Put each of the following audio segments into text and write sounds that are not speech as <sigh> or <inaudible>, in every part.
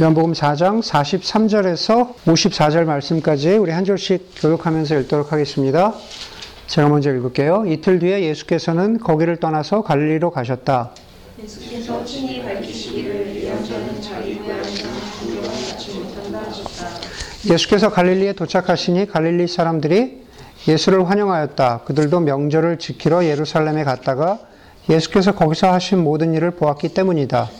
요한복음 4장 43절에서 54절 말씀까지 우리 한 절씩 교독하면서 읽도록 하겠습니다. 제가 먼저 읽을게요. 이틀 뒤에 예수께서는 거기를 떠나서 갈릴리로 가셨다. 예수께서 친히 밝히시기를 예언자는 자기 고향에서 구원을 받지 못한다 하셨다. 예수께서 갈릴리에 도착하시니 갈릴리 사람들이 예수를 환영하였다. 그들도 명절을 지키러 예루살렘에 갔다가 예수께서 거기서 하신 모든 일을 보았기 때문이다.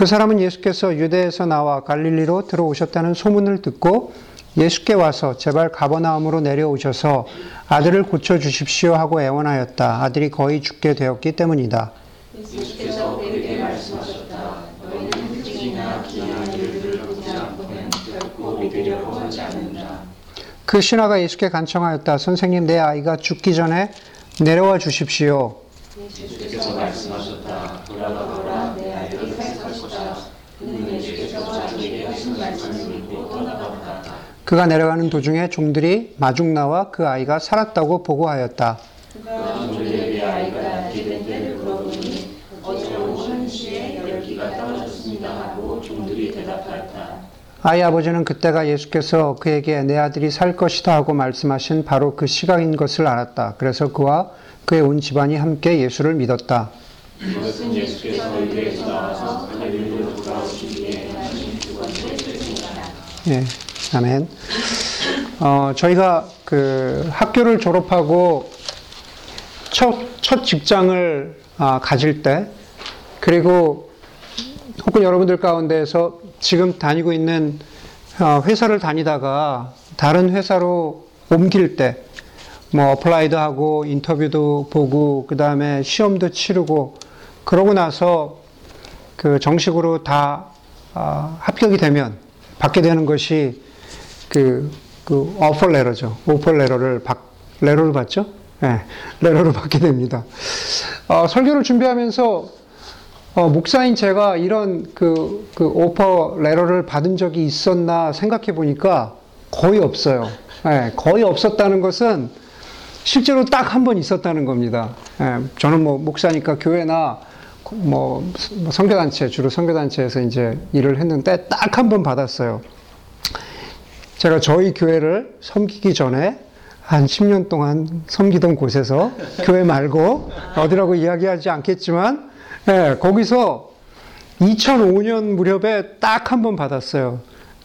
그 사람은 예수께서 유대에서 나와 갈릴리로 들어오셨다는 소문을 듣고 예수께 와서 제발 가버나움으로 내려오셔서 아들을 고쳐 주십시오 하고 애원하였다. 아들이 거의 죽게 되었기 때문이다. 예수께서 그에게 말씀하셨다. 너희는 특징이나 기이한 일들을 보지 않고는 결코 믿으려고 하지 않는다. 그 신하가 예수께 간청하였다. 선생님, 내 아이가 죽기 전에 내려와 주십시오. 예수께서 말씀하셨다. 돌아가거라 내 아들이 살 것이다. 그는 예수께서 자기에게 하신 말씀을 믿고 떠나갔다. 그가 내려가는 도중에 종들이 마중 나와 그 아이가 살았다고 보고하였다. 아이 아버지는 그때가 예수께서 그에게 내 아들이 살 것이다 하고 말씀하신 바로 그 시각인 것을 알았다. 그래서 그와 그의 온 집안이 함께 예수를 믿었다. 이것은 예수께서 유대에서 나와서 갈릴리로 돌아오신 뒤에 하신 두 번째 뜻입니다. 예, 아멘. 어, 저희가 그 학교를 졸업하고 첫, 첫 직장을 아, 가질 때, 그리고 혹은 여러분들 가운데에서 지금 다니고 있는 어, 회사를 다니다가 다른 회사로 옮길 때, 뭐 apply도 하고 인터뷰도 보고 그 다음에 시험도 치르고 그러고 나서 그 정식으로 다 아, 합격이 되면 받게 되는 것이 그, 그 offer letter죠. offer letter를 받, letter를 받죠? 네, letter를 받게 됩니다. 어, 설교를 준비하면서 어, 목사인 제가 이런 그, 그 오퍼 레러를 받은 적이 있었나 생각해 보니까 거의 없어요. 네, 거의 없었다는 것은 실제로 딱 한 번 있었다는 겁니다. 네, 저는 뭐 목사니까 교회나 뭐 선교단체 주로 선교단체에서 이제 일을 했는데 딱 한 번 받았어요. 제가 저희 교회를 섬기기 전에 한 10년 동안 섬기던 곳에서 교회 말고 어디라고 이야기하지 않겠지만 예, 거기서 2005년 무렵에 딱 한 번 받았어요.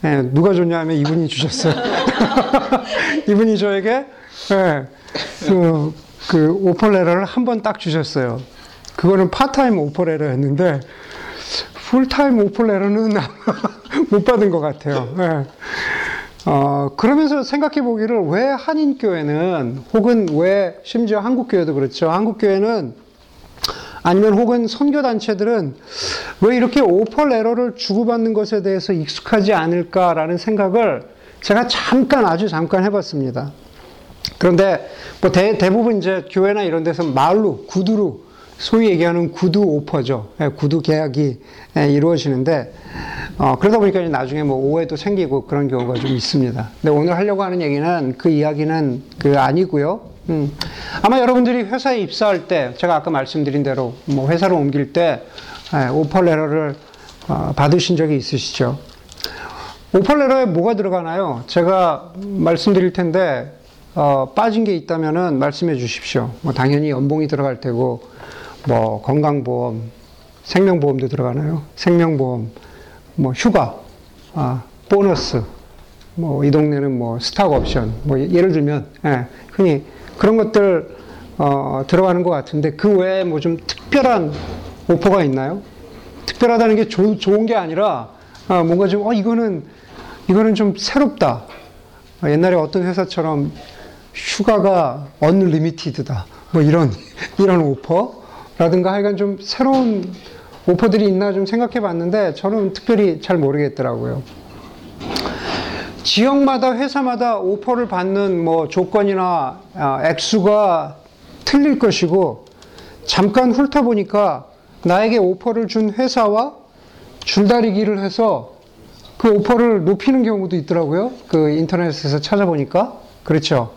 예, 누가 줬냐면 이분이 주셨어요. <laughs> 이분이 저에게 예, 그, 그 오퍼레러를 한 번 딱 주셨어요. 그거는 part time offer letter였는데 full time offer letter는 <laughs> 못 받은 것 같아요. 예. 어, 그러면서 생각해 보기를 왜 한인교회는 혹은 왜 심지어 한국교회도 그렇죠. 한국교회는 아니면 혹은 선교단체들은 왜 이렇게 오퍼레러를 주고받는 것에 대해서 익숙하지 않을까라는 생각을 제가 잠깐 아주 잠깐 해봤습니다. 그런데 뭐 대, 대부분 이제 교회나 이런 데서 말로 구두로 소위 얘기하는 구두 오퍼죠. 예, 구두 계약이 예, 이루어지는데 어, 그러다 보니까 나중에 뭐 오해도 생기고 그런 경우가 좀 있습니다. 근데 오늘 하려고 하는 얘기는 그 이야기는 그 아니고요. 음, 아마 여러분들이 회사에 입사할 때 제가 아까 말씀드린 대로 뭐 회사를 옮길 때 예, 오퍼레러를 어, 받으신 적이 있으시죠. 오퍼레러에 뭐가 들어가나요? 제가 말씀드릴 텐데 어, 빠진 게 있다면은 말씀해 주십시오. 뭐 당연히 연봉이 들어갈 테고 뭐 건강보험, 생명보험도 들어가나요? 생명보험, 뭐 휴가, 아, 보너스, 뭐 이 동네는 뭐 스탁 옵션, 뭐 예를 들면 예, 흔히 그런 것들 어, 들어가는 것 같은데 그 외에 뭐 좀 특별한 오퍼가 있나요? 특별하다는 게 조, 좋은 게 아니라 아, 뭔가 좀 어, 이거는 이거는 좀 새롭다. 아, 옛날에 어떤 회사처럼 휴가가 언리미티드다. 뭐 이런 <laughs> 이런 오퍼 라든가 하여간 좀 새로운 오퍼들이 있나 좀 생각해 봤는데 저는 특별히 잘 모르겠더라고요. 지역마다 회사마다 오퍼를 받는 뭐 조건이나 아, 액수가 틀릴 것이고 잠깐 훑어보니까 나에게 오퍼를 준 회사와 줄다리기를 해서 그 오퍼를 높이는 경우도 있더라고요. 그 인터넷에서 찾아보니까. 그렇죠.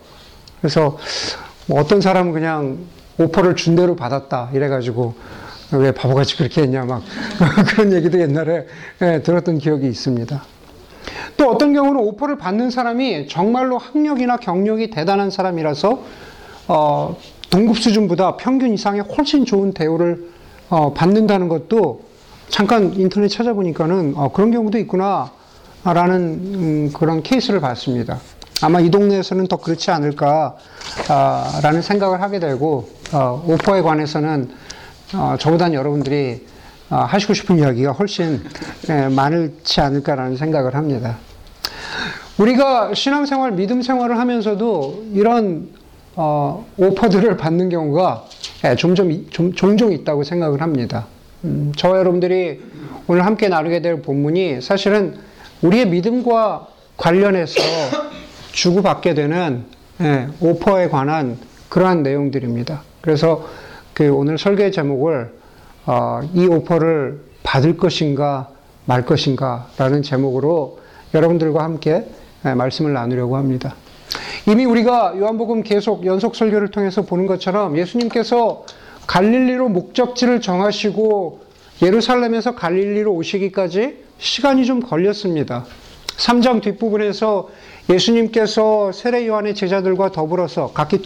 그래서 뭐 어떤 사람은 그냥 오퍼를 준 대로 받았다. 이래가지고 왜 바보같이 그렇게 했냐. 막 <laughs> 그런 얘기도 옛날에 예, 들었던 기억이 있습니다. 또 어떤 경우는 오퍼를 받는 사람이 정말로 학력이나 경력이 대단한 사람이라서 어, 동급 수준보다 평균 이상의 훨씬 좋은 대우를 어, 받는다는 것도 잠깐 인터넷 찾아보니까는 어, 그런 경우도 있구나라는 음, 그런 케이스를 봤습니다. 아마 이 동네에서는 더 그렇지 않을까라는 생각을 하게 되고 어, 오퍼에 관해서는 어, 저보다는 여러분들이 어, 하시고 싶은 이야기가 훨씬 예, 많지 않을까라는 생각을 합니다. 우리가 신앙생활, 믿음 생활을 하면서도 이런 어, 오퍼들을 받는 경우가 예, 이- 좀, 종종 있다고 생각을 합니다. 음, 저와 여러분들이 오늘 함께 나누게 될 본문이 사실은 우리의 믿음과 관련해서 주고받게 되는 예, 오퍼에 관한 그러한 내용들입니다. 그래서 그 오늘 설계 제목을 어, 이 오퍼를 받을 것인가 말 것인가라는 제목으로 여러분들과 함께 예, 말씀을 나누려고 합니다. 이미 우리가 요한복음 계속 연속 설교를 통해서 보는 것처럼 예수님께서 갈릴리로 목적지를 정하시고 예루살렘에서 갈릴리로 오시기까지 시간이 좀 걸렸습니다. 3장 뒷부분에서 예수님께서 세례 요한의 제자들과 더불어서 각기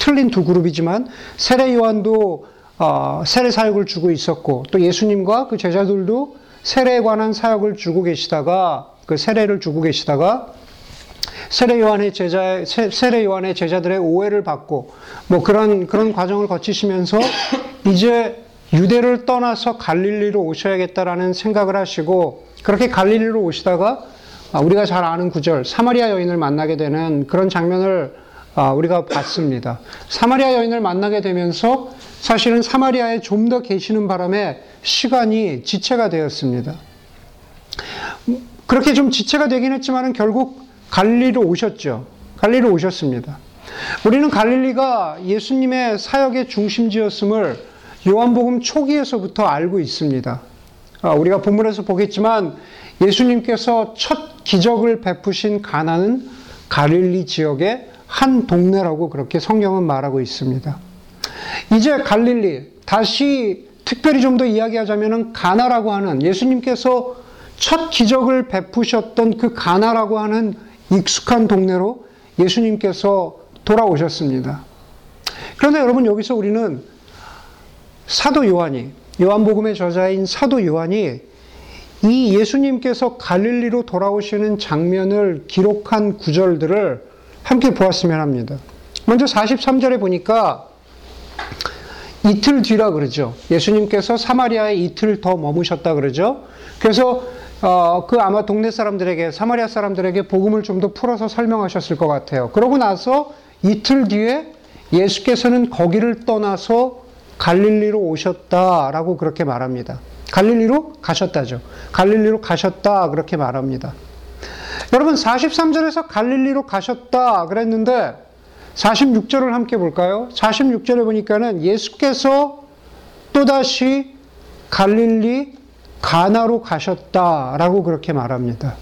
틀린 두 그룹이지만 세례 요한도 어, 세례 사역을 주고 있었고 또 예수님과 그 제자들도 세례에 관한 사역을 주고 계시다가 그 세례를 주고 계시다가 세례 요한의 제자 세례 요한의 제자들의 오해를 받고 뭐 그런 그런 과정을 거치시면서 이제 유대를 떠나서 갈릴리로 오셔야겠다라는 생각을 하시고 그렇게 갈릴리로 오시다가 아, 우리가 잘 아는 구절 사마리아 여인을 만나게 되는 그런 장면을 아, 우리가 봤습니다. 사마리아 여인을 만나게 되면서 사실은 사마리아에 좀 더 계시는 바람에 시간이 지체가 되었습니다. 그렇게 좀 지체가 되긴 했지만은 결국 갈릴리로 오셨죠. 갈릴리로 오셨습니다. 우리는 갈릴리가 예수님의 사역의 중심지였음을 요한복음 초기에서부터 알고 있습니다. 아, 우리가 본문에서 보겠지만 예수님께서 첫 기적을 베푸신 가나는 갈릴리 지역의 한 동네라고 그렇게 성경은 말하고 있습니다. 이제 갈릴리 다시 특별히 좀 더 이야기하자면은 가나라고 하는 예수님께서 첫 기적을 베푸셨던 그 가나라고 하는 익숙한 동네로 예수님께서 돌아오셨습니다. 그런데 여러분 여기서 우리는 사도 요한이 요한복음의 저자인 사도 요한이 이 예수님께서 갈릴리로 돌아오시는 장면을 기록한 구절들을 함께 보았으면 합니다. 먼저 43절에 보니까 이틀 뒤라 그러죠. 예수님께서 사마리아에 이틀 더 머무셨다 그러죠. 그래서 어, 그 아마 동네 사람들에게 사마리아 사람들에게 복음을 좀 더 풀어서 설명하셨을 것 같아요. 그러고 나서 이틀 뒤에 예수께서는 거기를 떠나서 갈릴리로 오셨다라고 그렇게 말합니다. 갈릴리로 가셨다죠. 갈릴리로 가셨다 그렇게 말합니다. 여러분 43절에서 갈릴리로 가셨다 그랬는데 46절을 함께 볼까요? 46절에 보니까는 예수께서 또다시 갈릴리 가나로 가셨다라고 그렇게 말합니다.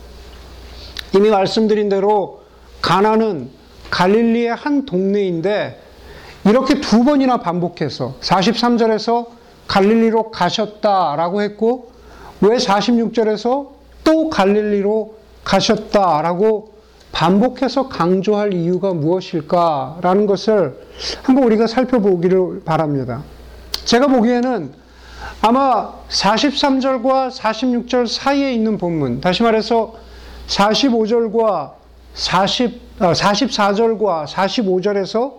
이미 말씀드린 대로 가나는 갈릴리의 한 동네인데 이렇게 두 번이나 반복해서 43절에서 갈릴리로 가셨다라고 했고 왜 46절에서 또 갈릴리로 가셨다라고 반복해서 강조할 이유가 무엇일까라는 것을 한번 우리가 살펴보기를 바랍니다. 제가 보기에는 아마 43절과 46절 사이에 있는 본문, 다시 말해서 45절과 40, 아, 44절과 45절에서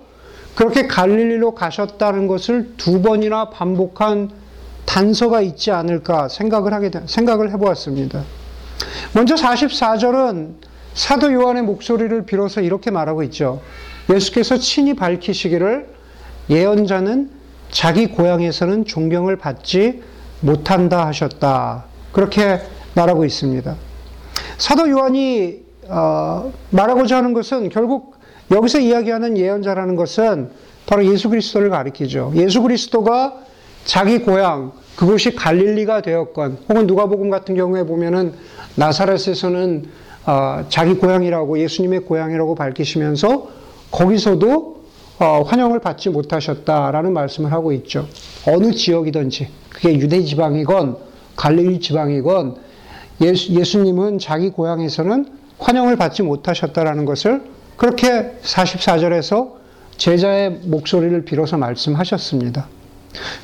그렇게 갈릴리로 가셨다는 것을 두 번이나 반복한 단서가 있지 않을까 생각을 하게 돼- 생각을 해보았습니다. 먼저 44절은 사도 요한의 목소리를 빌어서 이렇게 말하고 있죠. 예수께서 친히 밝히시기를 예언자는 자기 고향에서는 존경을 받지 못한다 하셨다. 그렇게 말하고 있습니다. 사도 요한이 어, 말하고자 하는 것은 결국 여기서 이야기하는 예언자라는 것은 바로 예수 그리스도를 가리키죠. 예수 그리스도가 자기 고향, 그곳이 갈릴리가 되었건 혹은 누가복음 같은 경우에 보면은 나사렛에서는 어, 자기 고향이라고 예수님의 고향이라고 밝히시면서 거기서도 어, 환영을 받지 못하셨다라는 말씀을 하고 있죠. 어느 지역이든지 그게 유대 지방이건 갈릴리 지방이건 예수, 예수님은 자기 고향에서는 환영을 받지 못하셨다라는 것을 그렇게 44절에서 제자의 목소리를 빌어서 말씀하셨습니다.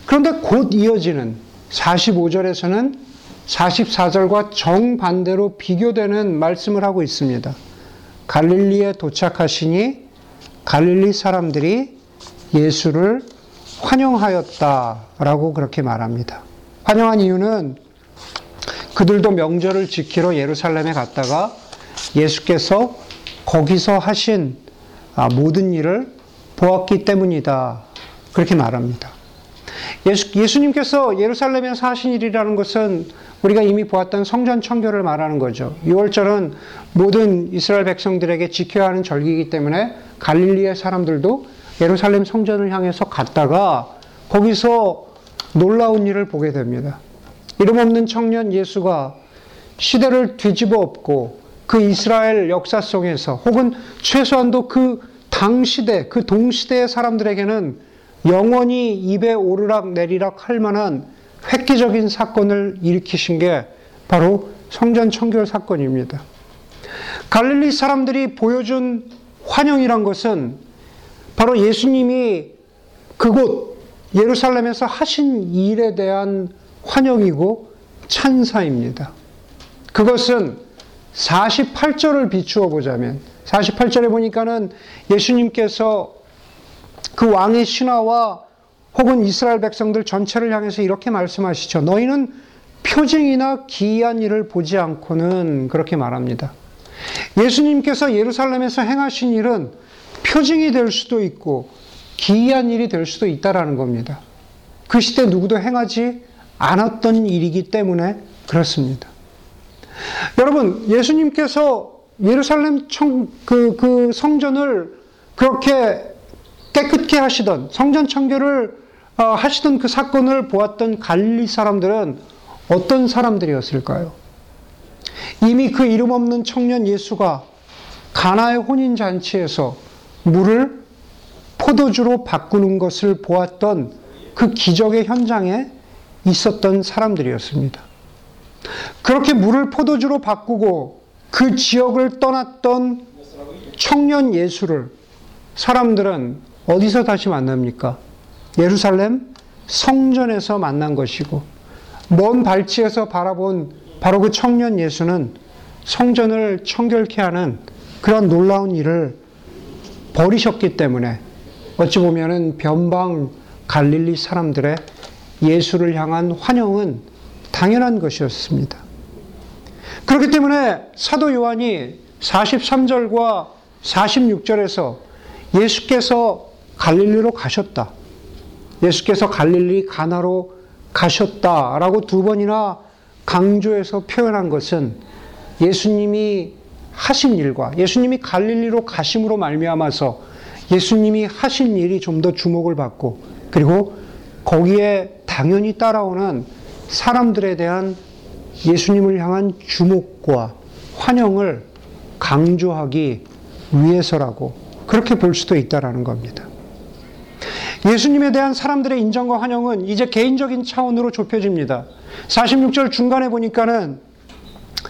그런데 곧 이어지는 45절에서는 44절과 정반대로 비교되는 말씀을 하고 있습니다. 갈릴리에 도착하시니 갈릴리 사람들이 예수를 환영하였다라고 그렇게 말합니다. 환영한 이유는 그들도 명절을 지키러 예루살렘에 갔다가 예수께서 거기서 하신 아, 모든 일을 보았기 때문이다. 그렇게 말합니다. 예수, 예수 님께서 예루살렘에서 하신 일이라는 것은 우리가 이미 보았던 성전 청교를 말하는 거죠. 6월절은 모든 이스라엘 백성들에게 지켜야 하는 절기이기 때문에 갈릴리의 사람들도 예루살렘 성전을 향해서 갔다가 거기서 놀라운 일을 보게 됩니다. 이름 없는 청년 예수가 시대를 뒤집어 엎고 그 이스라엘 역사 속에서 혹은 최소한도 그 당시대, 그 동시대의 사람들에게는 영원히 입에 오르락 내리락 할 만한 획기적인 사건을 일으키신 게 바로 성전 청결 사건입니다. 갈릴리 사람들이 보여준 환영이란 것은 바로 예수님이 그곳 예루살렘에서 하신 일에 대한 환영이고 찬사입니다. 그것은 48절을 비추어 보자면 48절에 보니까는 예수님께서 그 왕의 신하와 혹은 이스라엘 백성들 전체를 향해서 이렇게 말씀하시죠. 너희는 표징이나 기이한 일을 보지 않고는 그렇게 말합니다. 예수님께서 예루살렘에서 행하신 일은 표징이 될 수도 있고 기이한 일이 될 수도 있다라는 겁니다. 그 시대 누구도 행하지 않았던 일이기 때문에 그렇습니다. 여러분, 예수님께서 예루살렘 청, 그, 그 성전을 그렇게 깨끗게 하시던 성전 청결을 어, 하시던 그 사건을 보았던 갈릴리 사람들은 어떤 사람들이었을까요? 이미 그 이름 없는 청년 예수가 가나의 혼인 잔치에서 물을 포도주로 바꾸는 것을 보았던 그 기적의 현장에 있었던 사람들이었습니다. 그렇게 물을 포도주로 바꾸고 그 지역을 떠났던 청년 예수를 사람들은 어디서 다시 만납니까? 예루살렘 성전에서 만난 것이고, 먼 발치에서 바라본 바로 그 청년 예수는 성전을 청결케 하는 그런 놀라운 일을 버리셨기 때문에 어찌 보면은 변방 갈릴리 사람들의 예수를 향한 환영은 당연한 것이었습니다. 그렇기 때문에 사도 요한이 43절과 46절에서 예수께서 갈릴리로 가셨다. 예수께서 갈릴리 가나로 가셨다라고 두 번이나 강조해서 표현한 것은 예수님이 하신 일과 예수님이 갈릴리로 가심으로 말미암아서 예수님이 하신 일이 좀 더 주목을 받고 그리고 거기에 당연히 따라오는 사람들에 대한 예수님을 향한 주목과 환영을 강조하기 위해서라고 그렇게 볼 수도 있다라는 겁니다. 예수님에 대한 사람들의 인정과 환영은 이제 개인적인 차원으로 좁혀집니다. 46절 중간에 보니까는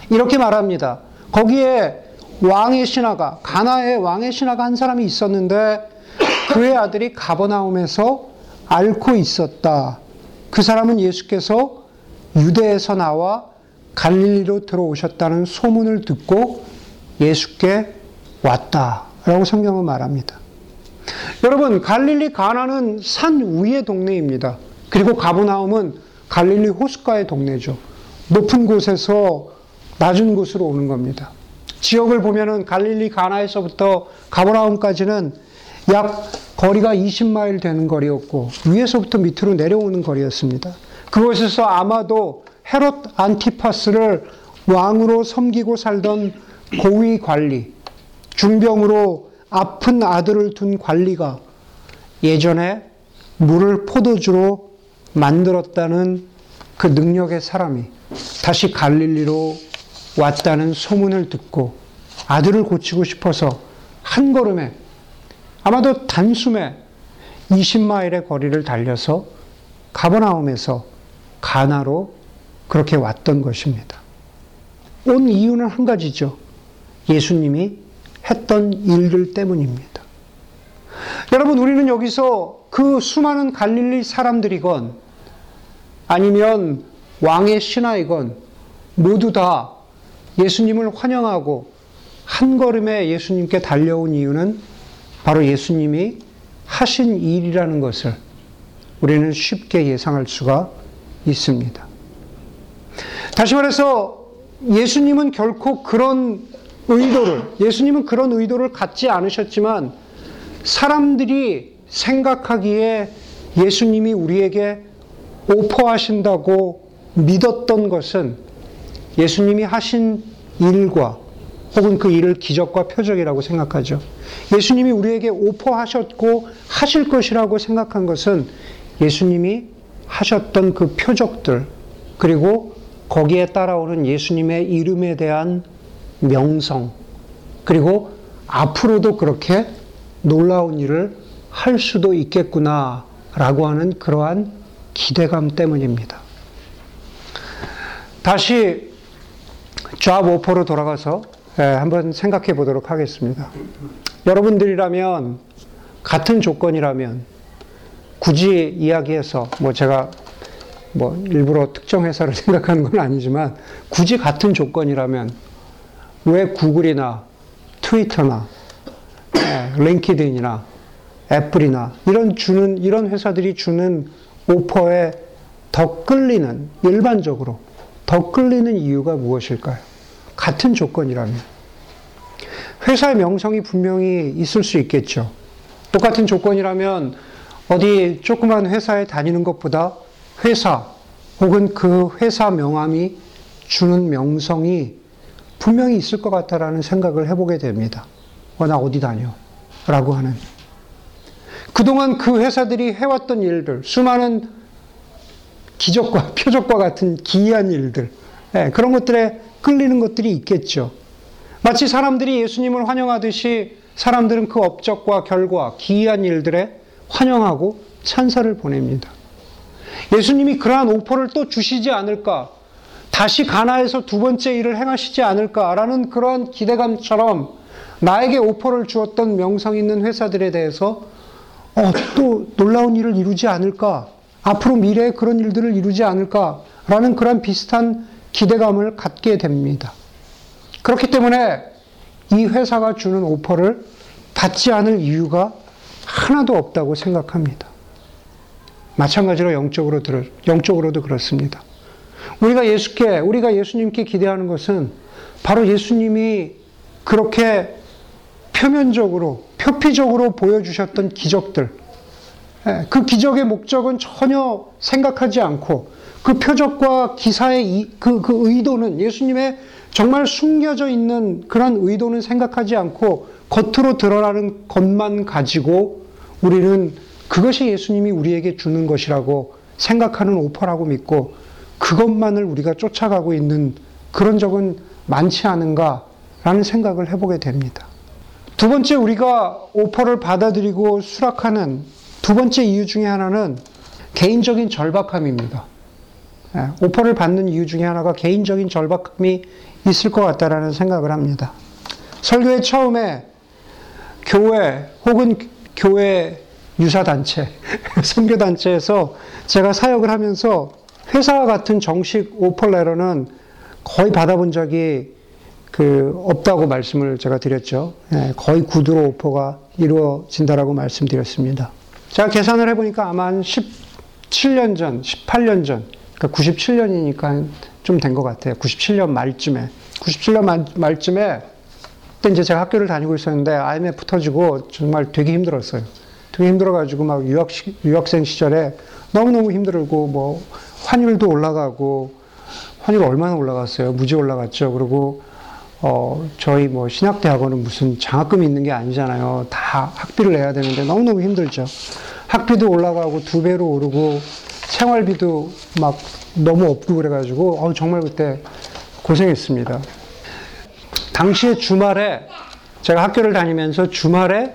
이렇게 말합니다. 거기에 왕의 신하가 가나의 왕의 신하가 한 사람이 있었는데 그의 아들이 가버나움에서 앓고 있었다. 그 사람은 예수께서 유대에서 나와 갈릴리로 들어오셨다는 소문을 듣고 예수께 왔다라고 성경은 말합니다. 여러분, 갈릴리 가나는 산 위의 동네입니다. 그리고 가브나움은 갈릴리 호숫가의 동네죠. 높은 곳에서 낮은 곳으로 오는 겁니다. 지역을 보면은 갈릴리 가나에서부터 가브나움까지는 약 거리가 20마일 되는 거리였고 위에서부터 밑으로 내려오는 거리였습니다. 그곳에서 아마도 헤롯 안티파스를 왕으로 섬기고 살던 고위 관리, 중병으로 아픈 아들을 둔 관리가 예전에 물을 포도주로 만들었다는 그 능력의 사람이 다시 갈릴리로 왔다는 소문을 듣고 아들을 고치고 싶어서 한 걸음에 아마도 단숨에 20마일의 거리를 달려서 가버나움에서 가나로 그렇게 왔던 것입니다. 온 이유는 한 가지죠. 예수님이 했던 일들 때문입니다. 여러분, 우리는 여기서 그 수많은 갈릴리 사람들이건 아니면 왕의 신하이건 모두 다 예수님을 환영하고 한 걸음에 예수님께 달려온 이유는 바로 예수님이 하신 일이라는 것을 우리는 쉽게 예상할 수가 있습니다. 다시 말해서 예수님은 결코 그런 의도를, 예수님은 그런 의도를 갖지 않으셨지만 사람들이 생각하기에 예수님이 우리에게 오퍼하신다고 믿었던 것은 예수님이 하신 일과 혹은 그 일을 기적과 표적이라고 생각하죠. 예수님이 우리에게 오퍼하셨고 하실 것이라고 생각한 것은 예수님이 하셨던 그 표적들 그리고 거기에 따라오는 예수님의 이름에 대한 명성 그리고 앞으로도 그렇게 놀라운 일을 할 수도 있겠구나 라고 하는 그러한 기대감 때문입니다. 다시 좌 오퍼로 돌아가서 예, 한번 생각해 보도록 하겠습니다. 여러분들이라면 같은 조건이라면 굳이 이야기해서 뭐 제가 뭐 일부러 특정 회사를 <laughs> 생각하는 건 아니지만 굳이 같은 조건이라면 왜 구글이나 트위터나 예, 링키드인이나 애플이나 이런 주는 이런 회사들이 주는 오퍼에 더 끌리는 일반적으로 더 끌리는 이유가 무엇일까요? 같은 조건이라면 회사의 명성이 분명히 있을 수 있겠죠. 똑같은 조건이라면 어디 조그만 회사에 다니는 것보다 회사 혹은 그 회사 명함이 주는 명성이 분명히 있을 것 같다라는 생각을 해보게 됩니다. 어, 나 어디 다녀? 라고 하는. 그동안 그 회사들이 해왔던 일들, 수많은 기적과 <laughs> 표적과 같은 기이한 일들, 예, 그런 것들에 끌리는 것들이 있겠죠. 마치 사람들이 예수님을 환영하듯이 사람들은 그 업적과 결과, 기이한 일들에 환영하고 찬사를 보냅니다. 예수님이 그러한 오퍼를 또 주시지 않을까, 다시 가나에서 두 번째 일을 행하시지 않을까라는 그러한 기대감처럼 나에게 오퍼를 주었던 명성 있는 회사들에 대해서 어, 또 놀라운 일을 이루지 않을까, 앞으로 미래에 그런 일들을 이루지 않을까라는 그런 비슷한 기대감을 갖게 됩니다. 그렇기 때문에 이 회사가 주는 오퍼를 받지 않을 이유가 하나도 없다고 생각합니다. 마찬가지로 영적으로 들, 영적으로도 그렇습니다. 우리가 예수께, 우리가 예수님께 기대하는 것은 바로 예수님이 그렇게 표면적으로, 표피적으로 보여주셨던 기적들, 예, 그 기적의 목적은 전혀 생각하지 않고 그 표적과 기사의 이, 그, 그 의도는 예수님의 정말 숨겨져 있는 그런 의도는 생각하지 않고 겉으로 드러나는 것만 가지고 우리는 그것이 예수님이 우리에게 주는 것이라고 생각하는 오퍼라고 믿고 그것만을 우리가 쫓아가고 있는 그런 적은 많지 않은가라는 생각을 해보게 됩니다. 두 번째 우리가 오퍼를 받아들이고 수락하는 두 번째 이유 중에 하나는 개인적인 절박함입니다. 예, 오퍼를 받는 이유 중에 하나가 개인적인 절박함이 있을 것 같다라는 생각을 합니다. 설교의 처음에 교회 혹은 교회 유사단체, <laughs> 선교단체에서 제가 사역을 하면서 회사와 같은 정식 오퍼레터는 거의 받아본 적이 그 없다고 말씀을 제가 드렸죠. 예, 거의 구두로 오퍼가 이루어진다라고 말씀드렸습니다. 제가 계산을 해보니까 아마 한 17년 전, 18년 전, 그러니까 97년이니까 좀 된 것 같아요. 97년 말쯤에. 97년 말, 말쯤에 그때 이제 제가 학교를 다니고 있었는데 IMF 터지고 정말 되게 힘들었어요. 되게 힘들어가지고 막 유학, 유학생 시절에 너무 너무 힘들고 뭐 환율도 올라가고 환율 얼마나 올라갔어요? 무지 올라갔죠. 그리고 어, 저희 뭐 신학대학원은 무슨 장학금이 있는 게 아니잖아요. 다 학비를 내야 되는데 너무너무 힘들죠. 학비도 올라가고 두 배로 오르고 생활비도 막 너무 없고 그래가지고 어, 정말 그때 고생했습니다. 당시에 주말에 제가 학교를 다니면서 주말에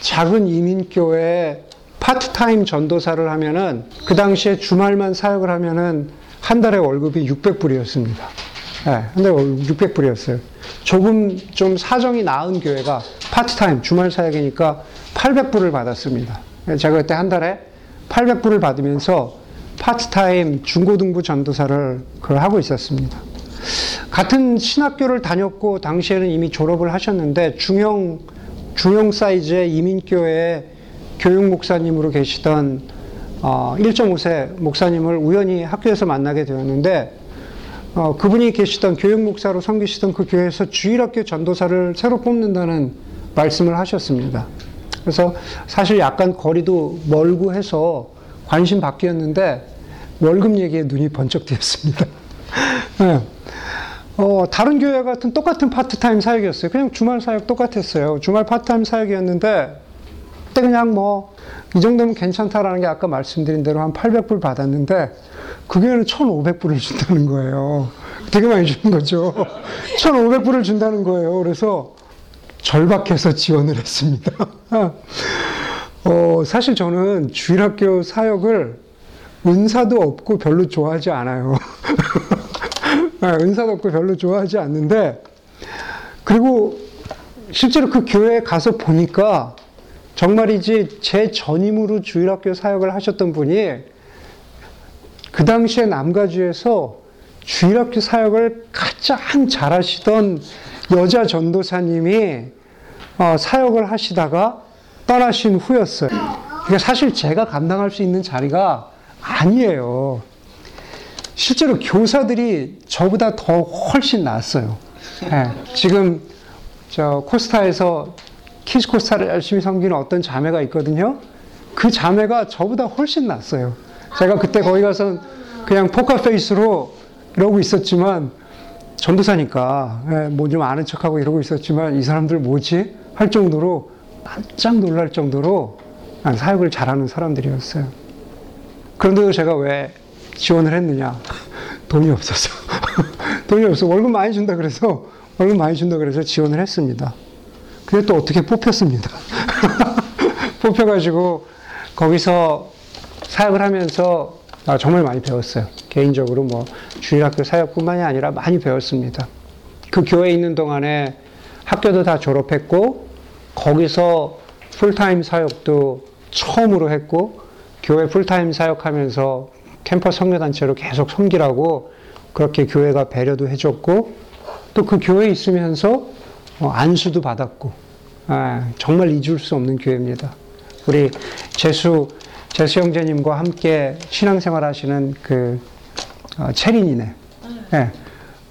작은 이민교회에 파트타임 전도사를 하면은 그 당시에 주말만 사역을 하면은 한 달에 월급이 600불이었습니다. 예, 한 달에 월급 600불이었어요. 조금 좀 사정이 나은 교회가 파트타임 주말 사역이니까 800불을 받았습니다. 제가 그때 한 달에 800불을 받으면서 파트타임 중고등부 전도사를 그걸 하고 있었습니다. 같은 신학교를 다녔고 당시에는 이미 졸업을 하셨는데 중형 중형 사이즈의 이민교회 교육 목사님으로 계시던 어, 1.5세 목사님을 우연히 학교에서 만나게 되었는데 어, 그분이 계시던 교육 목사로 섬기시던 그 교회에서 주일학교 전도사를 새로 뽑는다는 말씀을 하셨습니다. 그래서 사실 약간 거리도 멀고 해서 관심 받기였는데 월급 얘기에 눈이 번쩍 뜨였습니다. <laughs> 네. 어, 다른 교회 같은 똑같은 파트타임 사역이었어요. 그냥 주말 사역 똑같았어요. 주말 파트타임 사역이었는데, 그때 그냥 뭐, 이 정도면 괜찮다라는 게 아까 말씀드린 대로 한 800불 받았는데, 그 교회는 1,500불을 준다는 거예요. 되게 많이 주는 거죠. <laughs> 1,500불을 준다는 거예요. 그래서 절박해서 지원을 했습니다. <laughs> 어, 사실 저는 주일학교 사역을 은사도 없고 별로 좋아하지 않아요. <laughs> 네, 은사도 없고 별로 좋아하지 않는데, 그리고 실제로 그 교회에 가서 보니까 정말이지 제 전임으로 주일학교 사역을 하셨던 분이 그 당시에 남가주에서 주일학교 사역을 가장 잘하시던 여자 전도사님이 어, 사역을 하시다가 떠나신 후였어요. 그러니까 사실 제가 감당할 수 있는 자리가 아니에요. 실제로 교사들이 저보다 더 훨씬 낫어요. 예, 지금 저 코스타에서 키즈 코스타를 열심히 섬기는 어떤 자매가 있거든요. 그 자매가 저보다 훨씬 낫어요. 제가 그때 거기 가서 그냥 포커페이스로 이러고 있었지만 전도사니까 뭐 좀 아는 척하고 이러고 있었지만 이 사람들 뭐지? 할 정도로 깜짝 놀랄 정도로 사역을 잘하는 사람들이었어요. 그런데도 제가 왜 지원을 했느냐? 돈이 없어서. <laughs> 돈이 없어. 월급 많이 준다 그래서, 월급 많이 준다 그래서 지원을 했습니다. 근데 또 어떻게 뽑혔습니다. <laughs> 뽑혀가지고 거기서 사역을 하면서 아, 정말 많이 배웠어요. 개인적으로 뭐 주일학교 사역뿐만이 아니라 많이 배웠습니다. 그 교회에 있는 동안에 학교도 다 졸업했고 거기서 full time 사역도 처음으로 했고 교회 full time 사역하면서 캠퍼스 선교단체로 계속 섬기라고 그렇게 교회가 배려도 해줬고 또 그 교회에 있으면서 어, 안수도 받았고 아, 정말 잊을 수 없는 교회입니다. 우리 재수 재수 형제님과 함께 신앙생활 하시는 그 어, 체린이네. 예.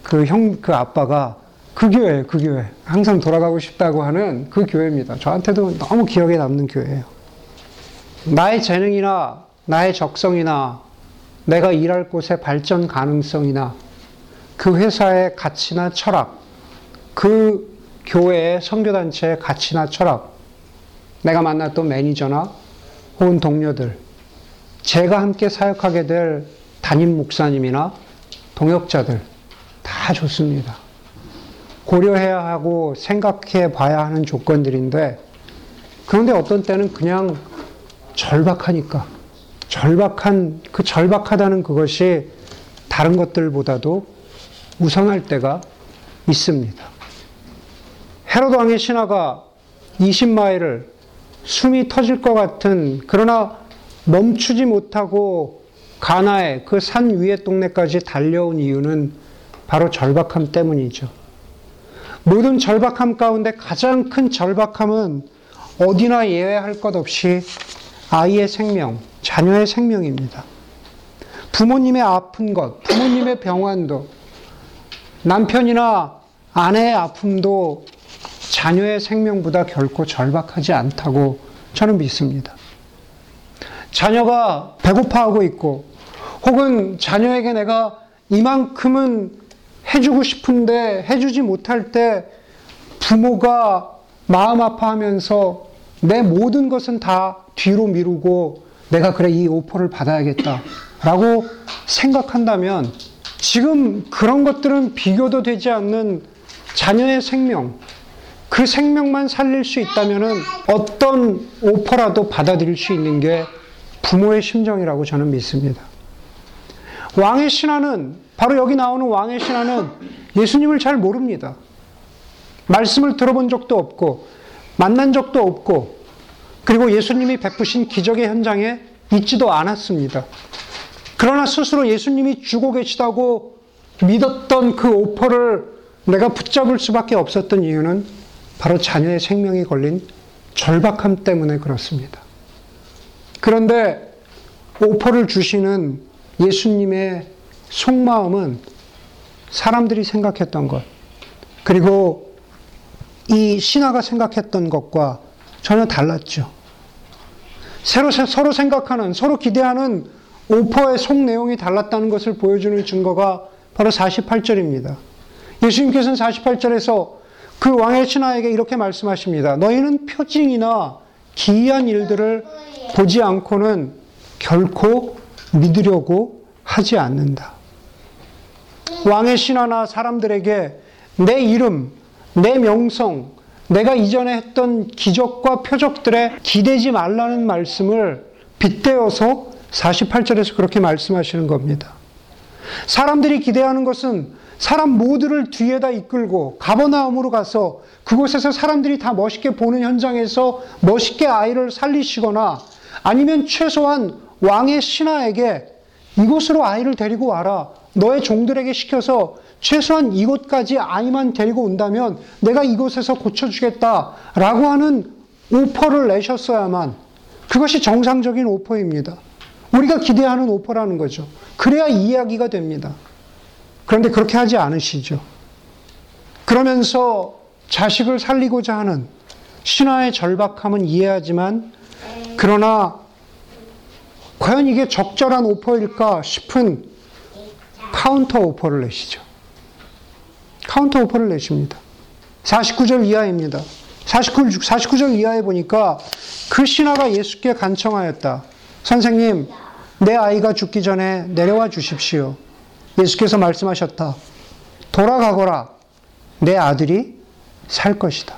그 형, 그 아빠가 그 교회, 그 교회. 항상 돌아가고 싶다고 하는 그 교회입니다. 저한테도 너무 기억에 남는 교회예요. 나의 재능이나 나의 적성이나 내가 일할 곳의 발전 가능성이나 그 회사의 가치나 철학, 그 교회의 선교단체의 가치나 철학, 내가 만났던 매니저나 혹은 동료들, 제가 함께 사역하게 될 담임 목사님이나 동역자들 다 좋습니다. 고려해야 하고 생각해 봐야 하는 조건들인데 그런데 어떤 때는 그냥 절박하니까 절박한 그 절박하다는 그것이 다른 것들보다도 우선할 때가 있습니다. 헤로드 왕의 신하가 20마일을 숨이 터질 것 같은 그러나 멈추지 못하고 가나의 그 산 위의 동네까지 달려온 이유는 바로 절박함 때문이죠. 모든 절박함 가운데 가장 큰 절박함은 어디나 예외할 것 없이 아이의 생명, 자녀의 생명입니다. 부모님의 아픈 것, 부모님의 병환도, 남편이나 아내의 아픔도 자녀의 생명보다 결코 절박하지 않다고 저는 믿습니다. 자녀가 배고파하고 있고, 혹은 자녀에게 내가 이만큼은 해주고 싶은데 해주지 못할 때 부모가 마음 아파하면서 내 모든 것은 다 뒤로 미루고 내가 그래 이 오퍼를 받아야겠다. 라고 생각한다면 지금 그런 것들은 비교도 되지 않는 자녀의 생명, 그 생명만 살릴 수 있다면 어떤 오퍼라도 받아들일 수 있는 게 부모의 심정이라고 저는 믿습니다. 왕의 신하는, 바로 여기 나오는 왕의 신하는 예수님을 잘 모릅니다. 말씀을 들어본 적도 없고, 만난 적도 없고, 그리고 예수님이 베푸신 기적의 현장에 있지도 않았습니다. 그러나 스스로 예수님이 주고 계시다고 믿었던 그 오퍼를 내가 붙잡을 수밖에 없었던 이유는 바로 자녀의 생명이 걸린 절박함 때문에 그렇습니다. 그런데 오퍼를 주시는 예수님의 속마음은 사람들이 생각했던 것, 그리고 이 신하가 생각했던 것과 전혀 달랐죠. 서로, 서로 생각하는, 서로 기대하는 오퍼의 속 내용이 달랐다는 것을 보여주는 증거가 바로 48절입니다. 예수님께서는 48절에서 그 왕의 신하에게 이렇게 말씀하십니다. 너희는 표징이나 기이한 일들을 보지 않고는 결코 믿으려고 하지 않는다. 왕의 신하나 사람들에게 내 이름, 내 명성, 내가 이전에 했던 기적과 표적들에 기대지 말라는 말씀을 빗대어서 48절에서 그렇게 말씀하시는 겁니다. 사람들이 기대하는 것은 사람 모두를 뒤에다 이끌고 가버나움으로 가서 그곳에서 사람들이 다 멋있게 보는 현장에서 멋있게 아이를 살리시거나 아니면 최소한 왕의 신하에게 이곳으로 아이를 데리고 와라. 너의 종들에게 시켜서 최소한 이곳까지 아이만 데리고 온다면 내가 이곳에서 고쳐주겠다 라고 하는 오퍼를 내셨어야만 그것이 정상적인 오퍼입니다. 우리가 기대하는 오퍼라는 거죠. 그래야 이야기가 됩니다. 그런데 그렇게 하지 않으시죠. 그러면서 자식을 살리고자 하는 신하의 절박함은 이해하지만 그러나 과연 이게 적절한 offer일까 싶은 counter offer를 내시죠. counter offer를 내십니다. 49절 이하입니다. 49, 49절 이하에 보니까 그 신하가 예수께 간청하였다. 선생님, 내 아이가 죽기 전에 내려와 주십시오. 예수께서 말씀하셨다. 돌아가거라. 네 아들이 살 것이다.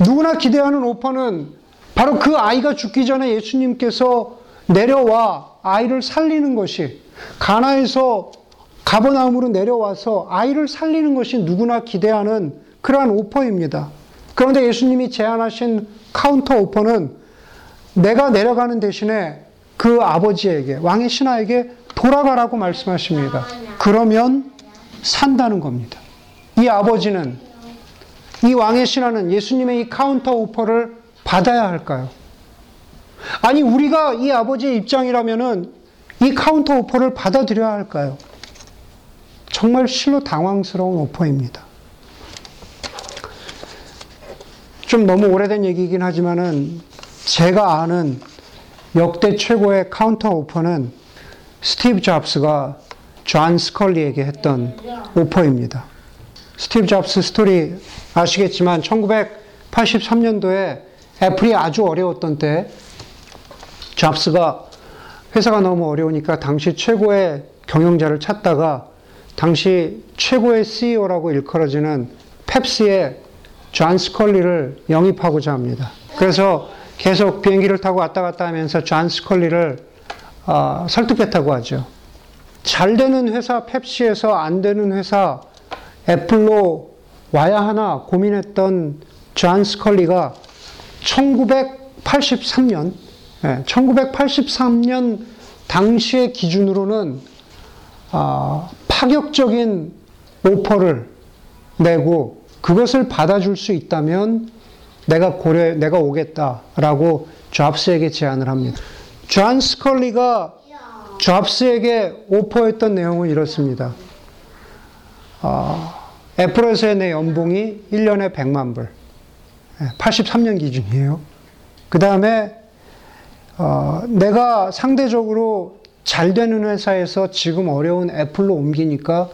누구나 기대하는 offer는 바로 그 아이가 죽기 전에 예수님께서 내려와 아이를 살리는 것이 가나에서 가버나움으로 내려와서 아이를 살리는 것이 누구나 기대하는 그러한 offer입니다. 그런데 예수님이 제안하신 counter offer는 내가 내려가는 대신에 그 아버지에게 왕의 신하에게 돌아가라고 말씀하십니다. 그러면 산다는 겁니다. 이 아버지는 이 왕의 신하는 예수님의 이 counter offer를 받아야 할까요? 아니 우리가 이 아버지의 입장이라면은 이 counter offer를 받아들여야 할까요? 정말 실로 당황스러운 오퍼입니다. 좀 너무 오래된 얘기이긴 하지만은 제가 아는 역대 최고의 counter offer는 스티브 잡스가 존 스컬리에게 했던 오퍼입니다. 스티브 잡스 스토리 아시겠지만 1983년도에 애플이 아주 어려웠던 때 잡스가 회사가 너무 어려우니까 당시 최고의 경영자를 찾다가 당시 최고의 CEO라고 일컬어지는 펩시의 존 스컬리를 영입하고자 합니다. 그래서 계속 비행기를 타고 왔다 갔다 하면서 존 스컬리를 어, 설득했다고 하죠. 잘 되는 회사 펩시에서 안 되는 회사 애플로 와야 하나 고민했던 존 스컬리가 1983년, 1983년 당시의 기준으로는 아, 파격적인 오퍼를 내고 그것을 받아줄 수 있다면 내가 고려, 내가 오겠다라고 잡스에게 제안을 합니다. 존 스컬리가 잡스에게 오퍼했던 내용은 이렇습니다. 어, 애플에서의 내 연봉이 1년에 100만 불. 83년 기준이에요. 그 다음에 어, 내가 상대적으로 잘 되는 회사에서 지금 어려운 애플로 옮기니까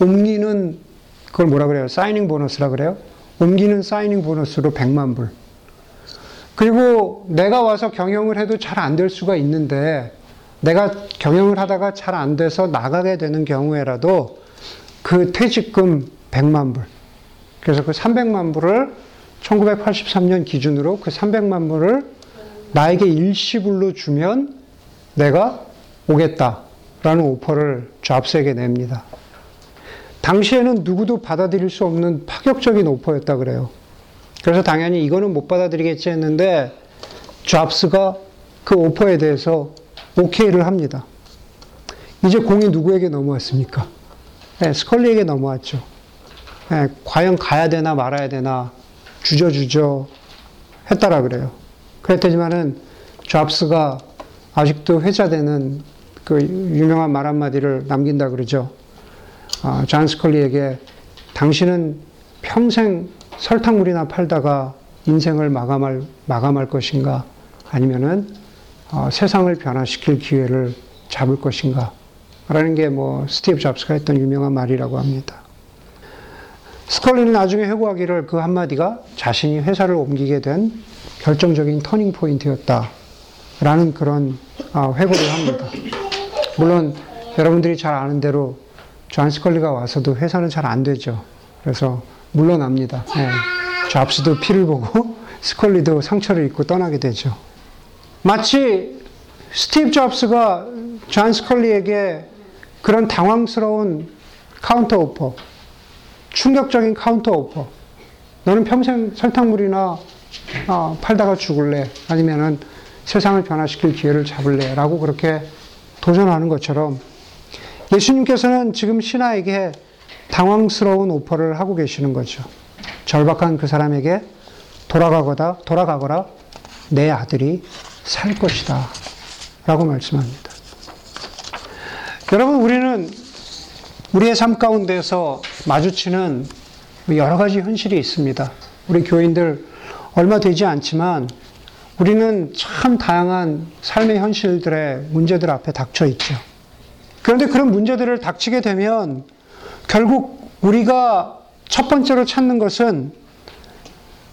옮기는 그걸 뭐라 그래요? 사이닝 보너스라 그래요? 옮기는 사이닝 보너스로 100만 불. 그리고 내가 와서 경영을 해도 잘 안 될 수가 있는데 내가 경영을 하다가 잘 안 돼서 나가게 되는 경우에라도 그 퇴직금 100만 불. 그래서 그 300만 불을 1983년 기준으로 그 300만 불을 나에게 일시불로 주면 내가 오겠다라는 오퍼를 잡스에게 냅니다. 당시에는 누구도 받아들일 수 없는 파격적인 오퍼였다 그래요. 그래서 당연히 이거는 못 받아들이겠지 했는데 잡스가 그 오퍼에 대해서 오케이를 합니다. 이제 공이 누구에게 넘어왔습니까? 네, 스컬리에게 넘어왔죠. 네, 과연 가야 되나 말아야 되나 주저주저 했다라 그래요. 그랬더니만은 잡스가 아직도 회자되는 그 유명한 말 한마디를 남긴다 그러죠. 아, 존 스컬리에게 당신은 평생 설탕물이나 팔다가 인생을 마감할, 마감할 것인가 아니면은 어, 세상을 변화시킬 기회를 잡을 것인가 라는 게 뭐 스티브 잡스가 했던 유명한 말이라고 합니다. 스컬리는 나중에 회고하기를 그 한마디가 자신이 회사를 옮기게 된 결정적인 터닝 포인트였다. 라는 그런 아, 회고를 합니다. 물론 여러분들이 잘 아는 대로 존 스컬리가 와서도 회사는 잘 안 되죠. 그래서 물러납니다. 네. 잡스도 피를 보고 <laughs> 스컬리도 상처를 입고 떠나게 되죠. 마치 스티브 잡스가 존 스컬리에게 그런 당황스러운 counter offer, 충격적인 counter offer. 너는 평생 설탕물이나 어, 팔다가 죽을래? 아니면은 세상을 변화시킬 기회를 잡을래? 라고 그렇게 도전하는 것처럼 예수님께서는 지금 신하에게 당황스러운 오퍼를 하고 계시는 거죠. 절박한 그 사람에게 돌아가거나, 돌아가거라 내 아들이 살 것이다. 라고 말씀합니다. 여러분, 우리는 우리의 삶 가운데서 마주치는 여러 가지 현실이 있습니다. 우리 교인들 얼마 되지 않지만 우리는 참 다양한 삶의 현실들의 문제들 앞에 닥쳐 있죠. 그런데 그런 문제들을 닥치게 되면 결국 우리가 첫 번째로 찾는 것은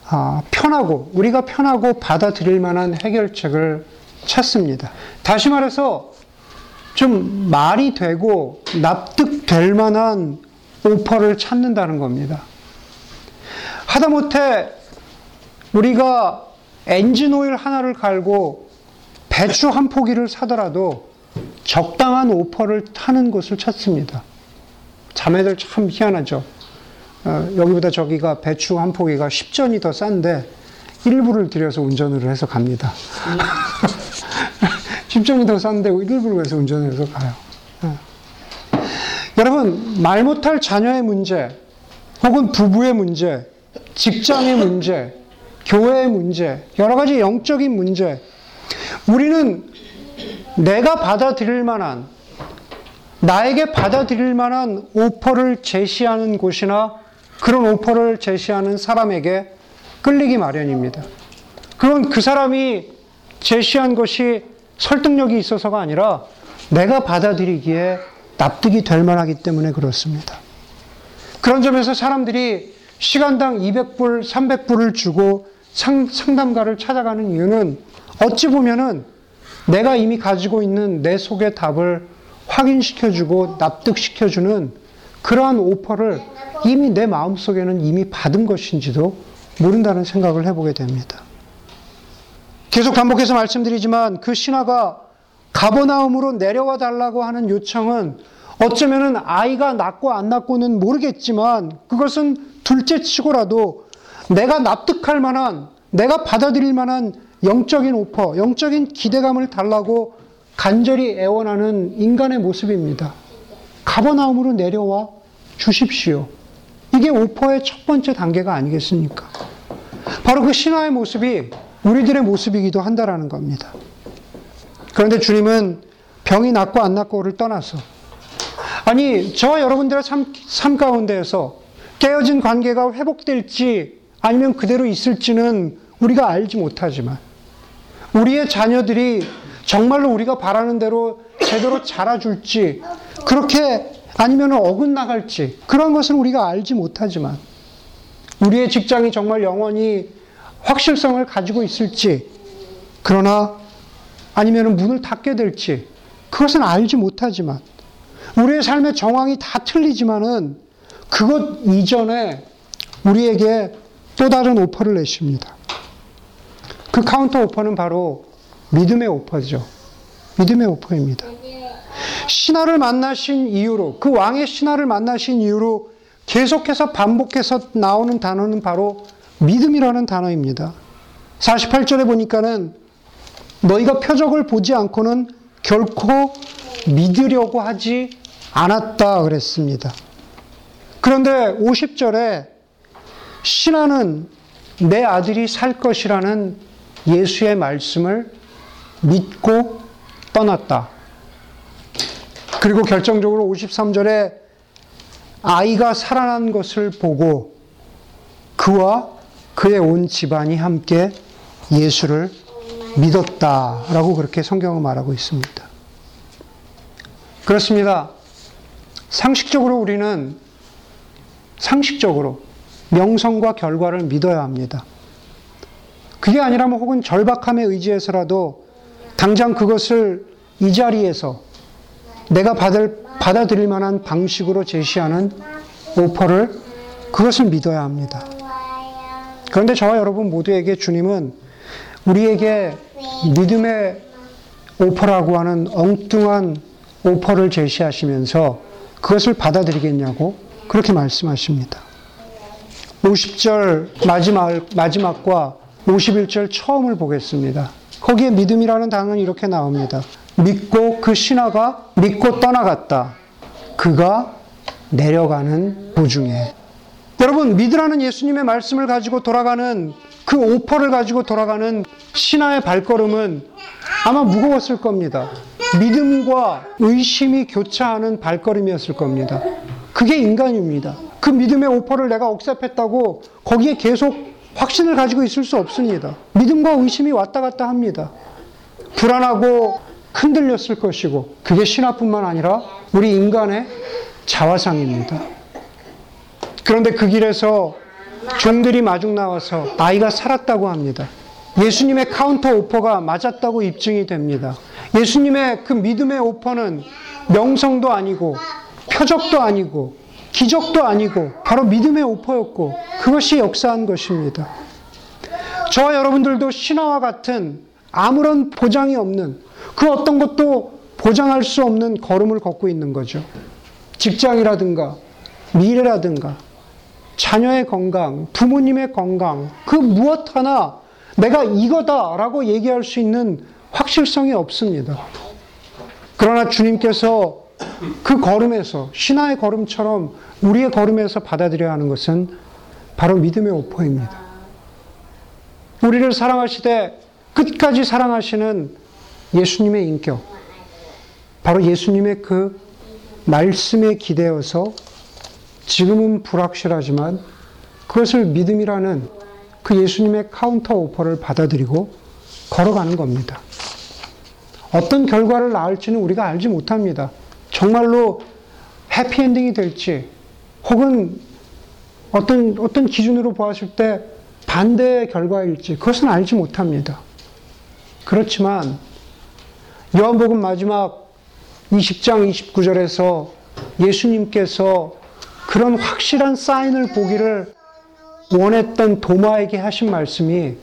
아, 편하고 우리가 편하고 받아들일 만한 해결책을 찾습니다. 다시 말해서 좀 말이 되고 납득될 만한 오퍼를 찾는다는 겁니다. 하다못해 우리가 엔진 오일 하나를 갈고 배추 한 포기를 사더라도 적당한 오퍼를 타는 곳을 찾습니다. 자매들 참 희한하죠. 어, 여기보다 저기가 배추 한 포기가 10전이 더 싼데 일부를 들여서 운전을 해서 갑니다. <laughs> 10전이 더 싼데 일부를 해서 운전을 해서 가요. 어. 여러분, 말 못할 자녀의 문제, 혹은 부부의 문제, 직장의 문제, 교회의 문제, 여러 가지 영적인 문제, 우리는 내가 받아들일 만한, 나에게 받아들일 만한 오퍼를 제시하는 곳이나 그런 오퍼를 제시하는 사람에게 끌리기 마련입니다. 그건 그 사람이 제시한 것이 설득력이 있어서가 아니라 내가 받아들이기에 납득이 될 만하기 때문에 그렇습니다. 그런 점에서 사람들이 시간당 200불, 300불을 주고 상, 상담가를 찾아가는 이유는 어찌 보면은 내가 이미 가지고 있는 내 속의 답을 확인시켜주고 납득시켜주는 그러한 오퍼를 이미 내 마음속에는 이미 받은 것인지도 모른다는 생각을 해보게 됩니다. 계속 반복해서 말씀드리지만 그 신하가 가버나움으로 내려와 달라고 하는 요청은 어쩌면은 아이가 낳고 안 낳고는 모르겠지만 그것은 둘째 치고라도 내가 납득할 만한 내가 받아들일 만한 영적인 오퍼, 영적인 기대감을 달라고 간절히 애원하는 인간의 모습입니다. 가버나움으로 내려와 주십시오. 이게 오퍼의 첫 번째 단계가 아니겠습니까? 바로 그 신화의 모습이 우리들의 모습이기도 한다라는 겁니다. 그런데 주님은 병이 낫고 안 낫고를 떠나서 아니 저와 여러분들의 삶, 삶 가운데에서 깨어진 관계가 회복될지 아니면 그대로 있을지는 우리가 알지 못하지만 우리의 자녀들이 정말로 우리가 바라는 대로 제대로 자라줄지 그렇게 아니면 어긋나갈지 그런 것은 우리가 알지 못하지만 우리의 직장이 정말 영원히 확실성을 가지고 있을지 그러나 아니면 문을 닫게 될지 그것은 알지 못하지만 우리의 삶의 정황이 다 틀리지만은 그것 이전에 우리에게 또 다른 오퍼를 내십니다. 그 counter offer는 바로 믿음의 오퍼죠. 믿음의 오퍼입니다. 신하를 만나신 이유로, 그 왕의 신하를 만나신 이유로 계속해서 반복해서 나오는 단어는 바로 믿음이라는 단어입니다. 48절에 보니까는 너희가 표적을 보지 않고는 결코 믿으려고 하지 않았다 그랬습니다. 그런데 50절에 신하는 내 아들이 살 것이라는 예수의 말씀을 믿고 떠났다. 그리고 결정적으로 53절에 아이가 살아난 것을 보고 그와 그의 온 집안이 함께 예수를 믿었다 라고 그렇게 성경은 말하고 있습니다. 그렇습니다. 상식적으로 우리는 상식적으로 명성과 결과를 믿어야 합니다. 그게 아니라면 혹은 절박함에 의지해서라도 당장 그것을 이 자리에서 내가 받을, 받아들일 만한 방식으로 제시하는 오퍼를 그것을 믿어야 합니다. 그런데 저와 여러분 모두에게 주님은 우리에게 믿음의 오퍼라고 하는 엉뚱한 오퍼를 제시하시면서 그것을 받아들이겠냐고 그렇게 말씀하십니다. 50절 마지막, 마지막과 51절 처음을 보겠습니다. 거기에 믿음이라는 단어는 이렇게 나옵니다. 믿고 그 신하가 믿고 떠나갔다. 그가 내려가는 도중에. 여러분, 믿으라는 예수님의 말씀을 가지고 돌아가는 그 오퍼를 가지고 돌아가는 신하의 발걸음은 아마 무거웠을 겁니다. 믿음과 의심이 교차하는 발걸음이었을 겁니다. 그게 인간입니다. 그 믿음의 오퍼를 내가 억셉했다고 거기에 계속 확신을 가지고 있을 수 없습니다. 믿음과 의심이 왔다 갔다 합니다. 불안하고 흔들렸을 것이고 그게 신화뿐만 아니라 우리 인간의 자화상입니다. 그런데 그 길에서 종들이 마중 나와서 아이가 살았다고 합니다. 예수님의 counter offer가 맞았다고 입증이 됩니다. 예수님의 그 믿음의 오퍼는 명성도 아니고 표적도 아니고 기적도 아니고 바로 믿음의 오퍼였고 그것이 역사한 것입니다. 저와 여러분들도 신하와 같은 아무런 보장이 없는 그 어떤 것도 보장할 수 없는 걸음을 걷고 있는 거죠. 직장이라든가 미래라든가 자녀의 건강, 부모님의 건강, 그 무엇 하나 내가 이거다라고 얘기할 수 있는 확실성이 없습니다. 그러나 주님께서 그 걸음에서, 신화의 걸음처럼 우리의 걸음에서 받아들여야 하는 것은 바로 믿음의 오퍼입니다. 우리를 사랑하시되 끝까지 사랑하시는 예수님의 인격, 바로 예수님의 그 말씀에 기대어서 지금은 불확실하지만 그것을 믿음이라는 그 예수님의 counter offer를 받아들이고 걸어가는 겁니다. 어떤 결과를 낳을지는 우리가 알지 못합니다. 정말로 해피엔딩이 될지 혹은 어떤, 어떤 기준으로 보았을 때 반대의 결과일지 그것은 알지 못합니다. 그렇지만 요한복음 마지막 20장 29절에서 예수님께서 그런 확실한 사인을 보기를 원했던 도마에게 하신 말씀이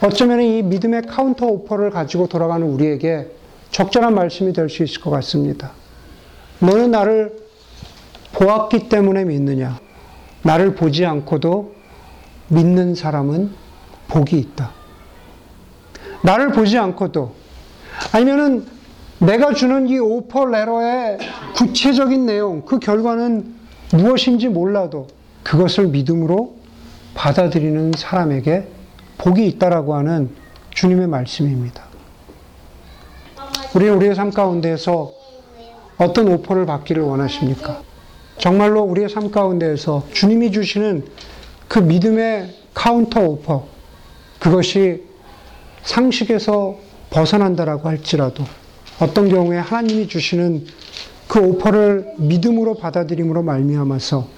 어쩌면 이 믿음의 counter offer를 가지고 돌아가는 우리에게 적절한 말씀이 될 수 있을 것 같습니다. 너는 나를 보았기 때문에 믿느냐? 나를 보지 않고도 믿는 사람은 복이 있다. 나를 보지 않고도 아니면은 내가 주는 이 오퍼 레러의 구체적인 내용, 그 결과는 무엇인지 몰라도 그것을 믿음으로 받아들이는 사람에게 복이 있다라고 하는 주님의 말씀입니다. 우리는 우리의 삶 가운데에서 어떤 오퍼를 받기를 원하십니까? 정말로 우리의 삶 가운데에서 주님이 주시는 그 믿음의 counter offer, 그것이 상식에서 벗어난다라고 할지라도 어떤 경우에 하나님이 주시는 그 오퍼를 믿음으로 받아들임으로 말미암아서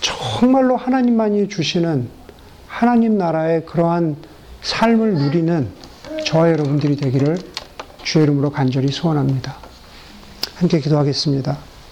정말로 하나님만이 주시는 하나님 나라의 그러한 삶을 누리는 저와 여러분들이 되기를 주의 이름으로 간절히 소원합니다. 함께 기도하겠습니다.